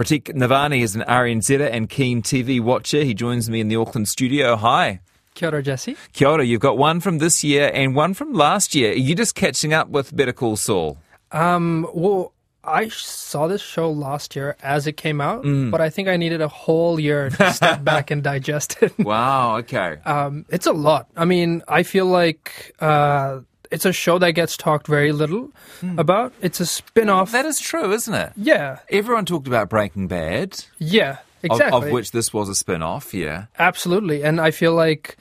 Pratik Navani is an RNZer and keen TV watcher. He joins me in the Auckland studio. Hi. Kia ora, Jesse. Kia ora. You've got one from this year and one from last year. Are you just catching up with Better Call Saul? Um, well, I saw this show last year as it came out, Mm. but I think I needed a whole year to step back and digest it. Wow, okay. Um, it's a lot. I mean, I feel like uh, it's a show that gets talked very little about. It's a spin-off. that is true, isn't it? yeah, Everyone talked about Breaking Bad, yeah, exactly. of, which this was a spin off, yeah. Absolutely, and I feel like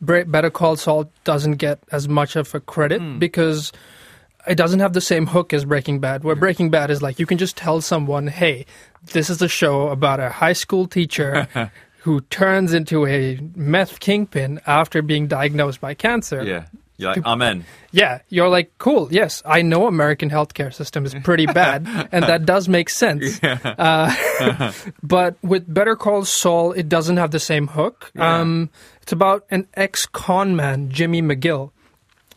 Bre- Better Call Saul doesn't get as much of a credit Hmm. because it doesn't have the same hook as Breaking Bad. Where Breaking Bad is like you can just tell someone, "Hey, this is a show about a high school teacher." Who turns into a meth kingpin after being diagnosed by cancer? Yeah. You're like, I'm in. Yeah, you're like, cool. Yes, I know American healthcare system is pretty bad, and that does make sense. Uh, but with Better Call Saul, it doesn't have the same hook. Um, it's about an ex-con man, Jimmy McGill,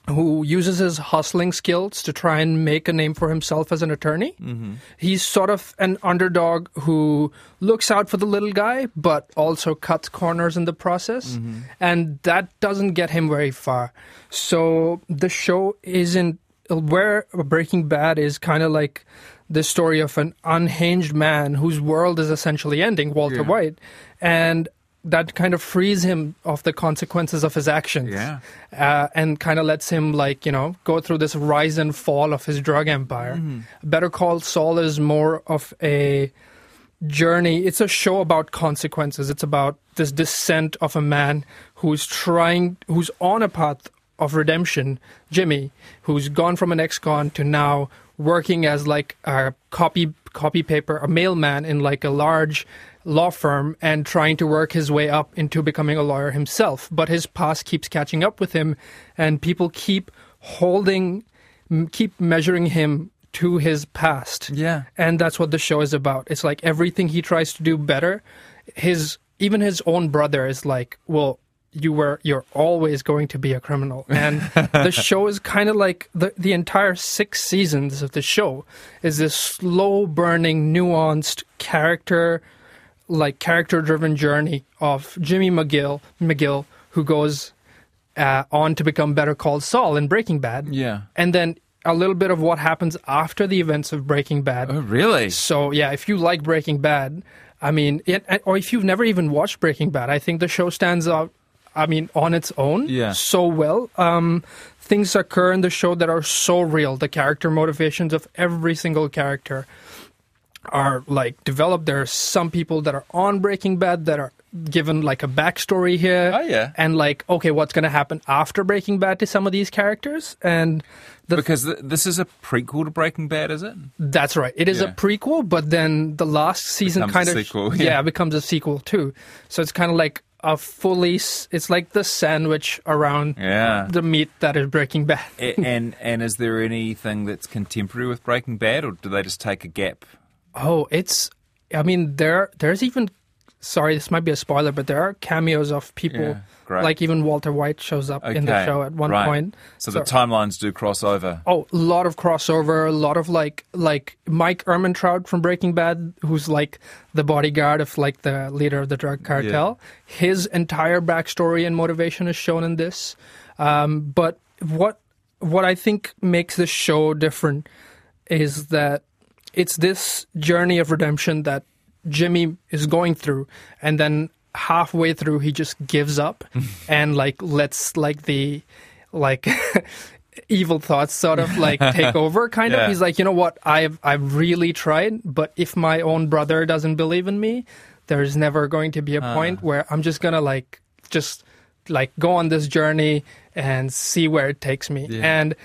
who uses his hustling skills to try and make a name for himself as an attorney. Mm-hmm. He's sort of an underdog who looks out for the little guy, but also cuts corners in the process. Mm-hmm. And that doesn't get him very far. So the show isn't where Breaking Bad is kind of like the story of an unhinged man whose world is essentially ending, Walter Yeah. White. And that kind of frees him of the consequences of his actions Yeah. uh, and kind of lets him like you know go through this rise and fall of his drug empire. Better Call Saul is more of a journey. It's a show about consequences. It's about this descent of a man who's trying, who's on a path of redemption. Jimmy, who's gone from an ex-con to now working as like a copy copy paper, a mailman in like a large law firm and trying to work his way up into becoming a lawyer himself. But his past keeps catching up with him, and people keep holding, keep measuring him to his past. Yeah. And that's what the show is about. It's like everything he tries to do better, his even his own brother is like, well, you were you're always going to be a criminal. And the show is kind of like the the entire six seasons of the show is this slow burning, nuanced character like character driven journey of Jimmy McGill McGill who goes uh, on to become Better Called Saul in Breaking Bad. Yeah. And then a little bit of what happens after the events of Breaking Bad. Oh, really? So yeah, if you like Breaking Bad, I mean, it, or if you've never even watched Breaking Bad, I think the show stands out. I mean, on its own, Yeah. so well. Um, things occur in the show that are so real. The character motivations of every single character are like developed. There are some people that are on Breaking Bad that are given like a backstory here. Oh, yeah. and like okay, what's going to happen after Breaking Bad to some of these characters and. The Because th- this is a prequel to Breaking Bad, is it? That's right. It is Yeah. a prequel, but then the last season Becomes kind of sequel, yeah. yeah. becomes a sequel too. So it's kind of like a fully. It's like the sandwich around Yeah. the meat that is Breaking Bad. And and is there anything that's contemporary with Breaking Bad, or do they just take a gap? Oh, it's. I mean, there there's even. Sorry, this might be a spoiler, but there are cameos of people Yeah, like even Walter White shows up in the show at one right. point. So, the timelines do cross over. Oh, a lot of crossover, a lot of like like Mike Ehrmantraut from Breaking Bad, who's like the bodyguard of like the leader of the drug cartel. His entire backstory and motivation is shown in this. Um, but what what I think makes this show different is that it's this journey of redemption that Jimmy is going through, and then halfway through he just gives up and like lets like the like evil thoughts sort of like take over kind Yeah. of he's like you know what i've i've really tried but if my own brother doesn't believe in me there's never going to be a uh. point where i'm just gonna like just like go on this journey and see where it takes me Yeah. and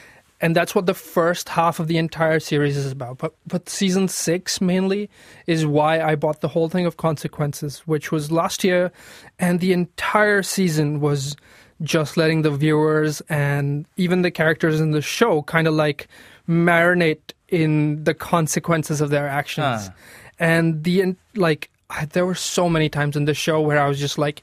and that's what the first half of the entire series is about. But but season 6 mainly is why i bought the whole thing of consequences which was last year. And the entire season was just letting the viewers and even the characters in the show kind of like marinate in the consequences of their actions. Ah. and the like I- there were so many times in the show where i was just like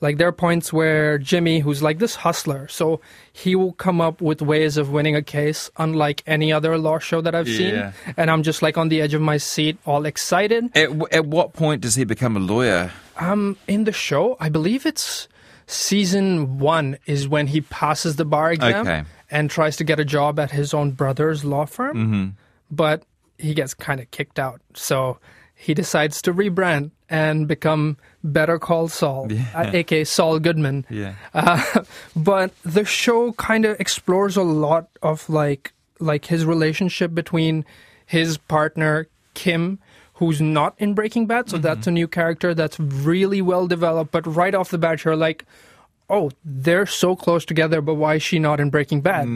Like there are points where Jimmy, who's like this hustler, so he will come up with ways of winning a case, unlike any other law show that I've Yeah. seen. And I'm just like on the edge of my seat, all excited. At, w- at what point does he become a lawyer? Um, in the show, I believe it's season one is when he passes the bar exam Okay. and tries to get a job at his own brother's law firm. Mm-hmm. But he gets kind of kicked out, so he decides to rebrand and become Better Call Saul, uh, aka Saul Goodman. Yeah. Uh, but the show kind of explores a lot of like like his relationship between his partner Kim, who's not in Breaking Bad, so that's a new character that's really well developed. But right off the bat, you're like, oh, they're so close together, but why is she not in Breaking Bad?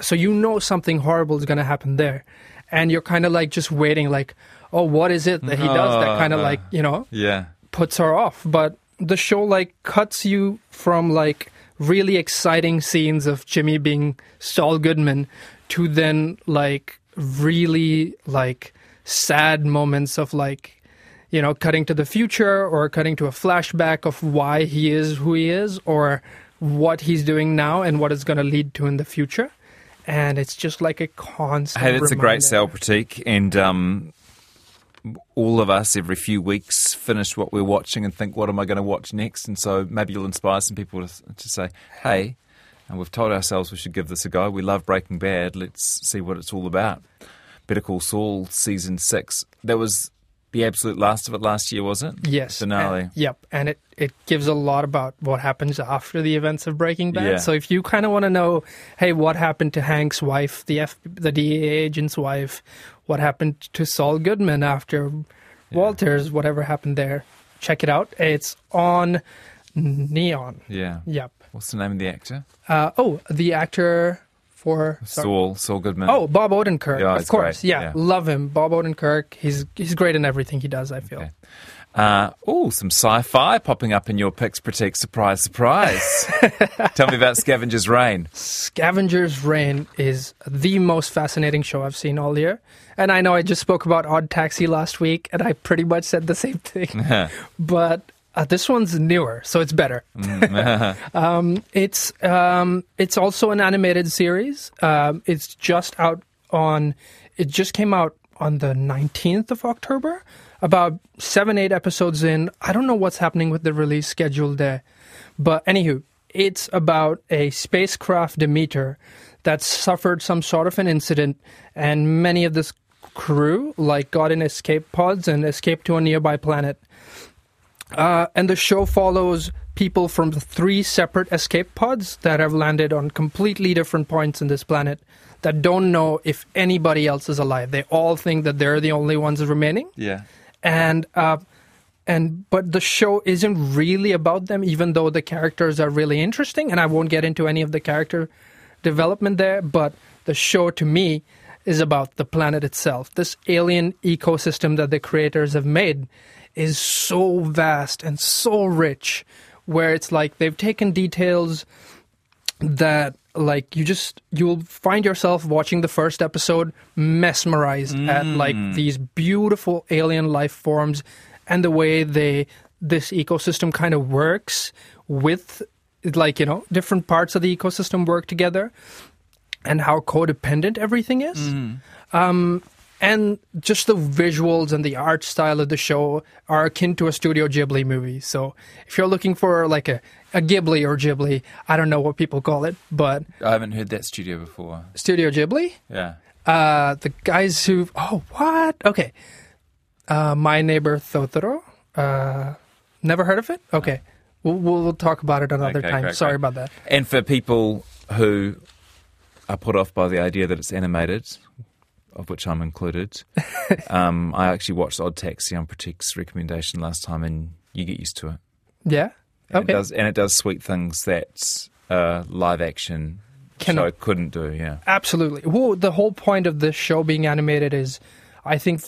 So you know something horrible is going to happen there, and you're kind of like just waiting, like, oh, what is it that he does that kind of Uh, like you know Yeah. puts her off. But the show like cuts you from like really exciting scenes of Jimmy being Saul Goodman to then like really like sad moments of like you know cutting to the future or cutting to a flashback of why he is who he is or what he's doing now and what it's going to lead to in the future and it's just like a constant Hey, that's a great reminder. sale critique, and um, all of us every few weeks finish what we're watching and think, "What am I going to watch next?" And so maybe you'll inspire some people to, to say, "Hey." And we've told ourselves we should give this a go. We love Breaking Bad. Let's see what it's all about. Better Call Saul season six. That was the absolute last of it last year, was it? Yes. Finale. and- yep. And it, it gives a lot about what happens after the events of Breaking Bad. Yeah. So if you kind of want to know, hey, what happened to Hank's wife, the F, the DEA agent's wife, what happened to Saul Goodman after Walters, whatever happened there, check it out. It's on Neon. Yeah. Yep. What's the name of the actor? Uh, oh, the actor for sorry. Saul. Saul Goodman. Oh, Bob Odenkirk. Yeah, of course. Yeah, Yeah. love him. Bob Odenkirk. He's he's great in everything he does, I feel. Okay. Uh, oh, some sci-fi popping up in your picks. Pratik, surprise, surprise. Tell me about Scavengers Reign. Scavengers Reign is the most fascinating show I've seen all year. And I know I just spoke about Odd Taxi last week, and I pretty much said the same thing. but uh, this one's newer, so it's better. um, it's um, it's also an animated series. Um, it's just out on. It just came out on the nineteenth of October. About seven, eight episodes in. I don't know what's happening with the release schedule there, but anywho, it's about a spacecraft Demeter that suffered some sort of an incident, and many of this crew like got in escape pods and escaped to a nearby planet. Uh, and the show follows people from three separate escape pods that have landed on completely different points in this planet that don't know if anybody else is alive. They all think that they're the only ones remaining Yeah. and uh, and but the show isn't really about them, even though the characters are really interesting. And I won't get into any of the character development there, but the show to me is about the planet itself. This alien ecosystem that the creators have made is so vast and so rich, where it's like they've taken details that like you just you'll find yourself watching the first episode mesmerized at like these beautiful alien life forms and the way they this ecosystem kind of works with like you know different parts of the ecosystem work together and how codependent everything is. Um and just the visuals and the art style of the show are akin to a Studio Ghibli movie. So if you're looking for like a, a Ghibli or Ghibli, I don't know what people call it, but I haven't heard that studio before. Studio Ghibli, Yeah. uh, the guys who oh what okay, uh, my neighbor Totoro, uh, never heard of it. Okay, we'll, we'll talk about it another Okay, time. great, Sorry great. about that. And for people who are put off by the idea that it's animated, of which I'm included, um, I actually watched Odd Taxi on Pratik's recommendation last time, and you get used to it. Yeah. And Okay. It does, and it does sweet things that uh, live action Cannot. show couldn't do. Yeah. Absolutely. Well, the whole point of this show being animated is, I think,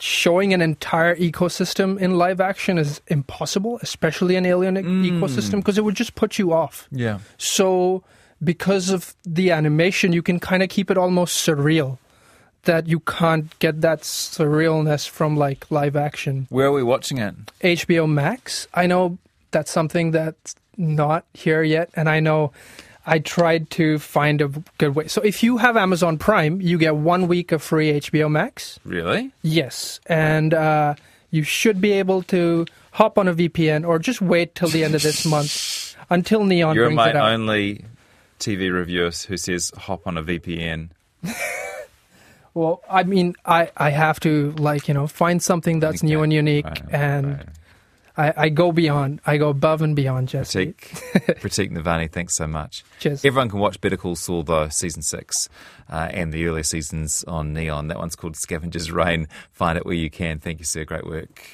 showing an entire ecosystem in live action is impossible, especially an alien e- ecosystem, because it would just put you off. Yeah. So, because of the animation, you can kind of keep it almost surreal. That you can't get that surrealness from like live action. Where are we watching it? HBO Max. I know that's something that's not here yet, and I know. I tried to find a good way. So if you have Amazon Prime, you get one week of free HBO Max. Really? Yes, and uh, you should be able to hop on a VPN or just wait till the end of this month until Neon You're brings my it out. only TV reviewer who says hop on a VPN. Well, I mean, I, I have to like you know find something that's new and unique, Right, and right. I, I go beyond. I go above and beyond. Pratik, Pratik Navani, thanks so much. Cheers. Everyone can watch Better Call Saul, though, season six, uh, and the earlier seasons on Neon. That one's called Scavengers Reign. Find it where you can. Thank you, sir. Great work.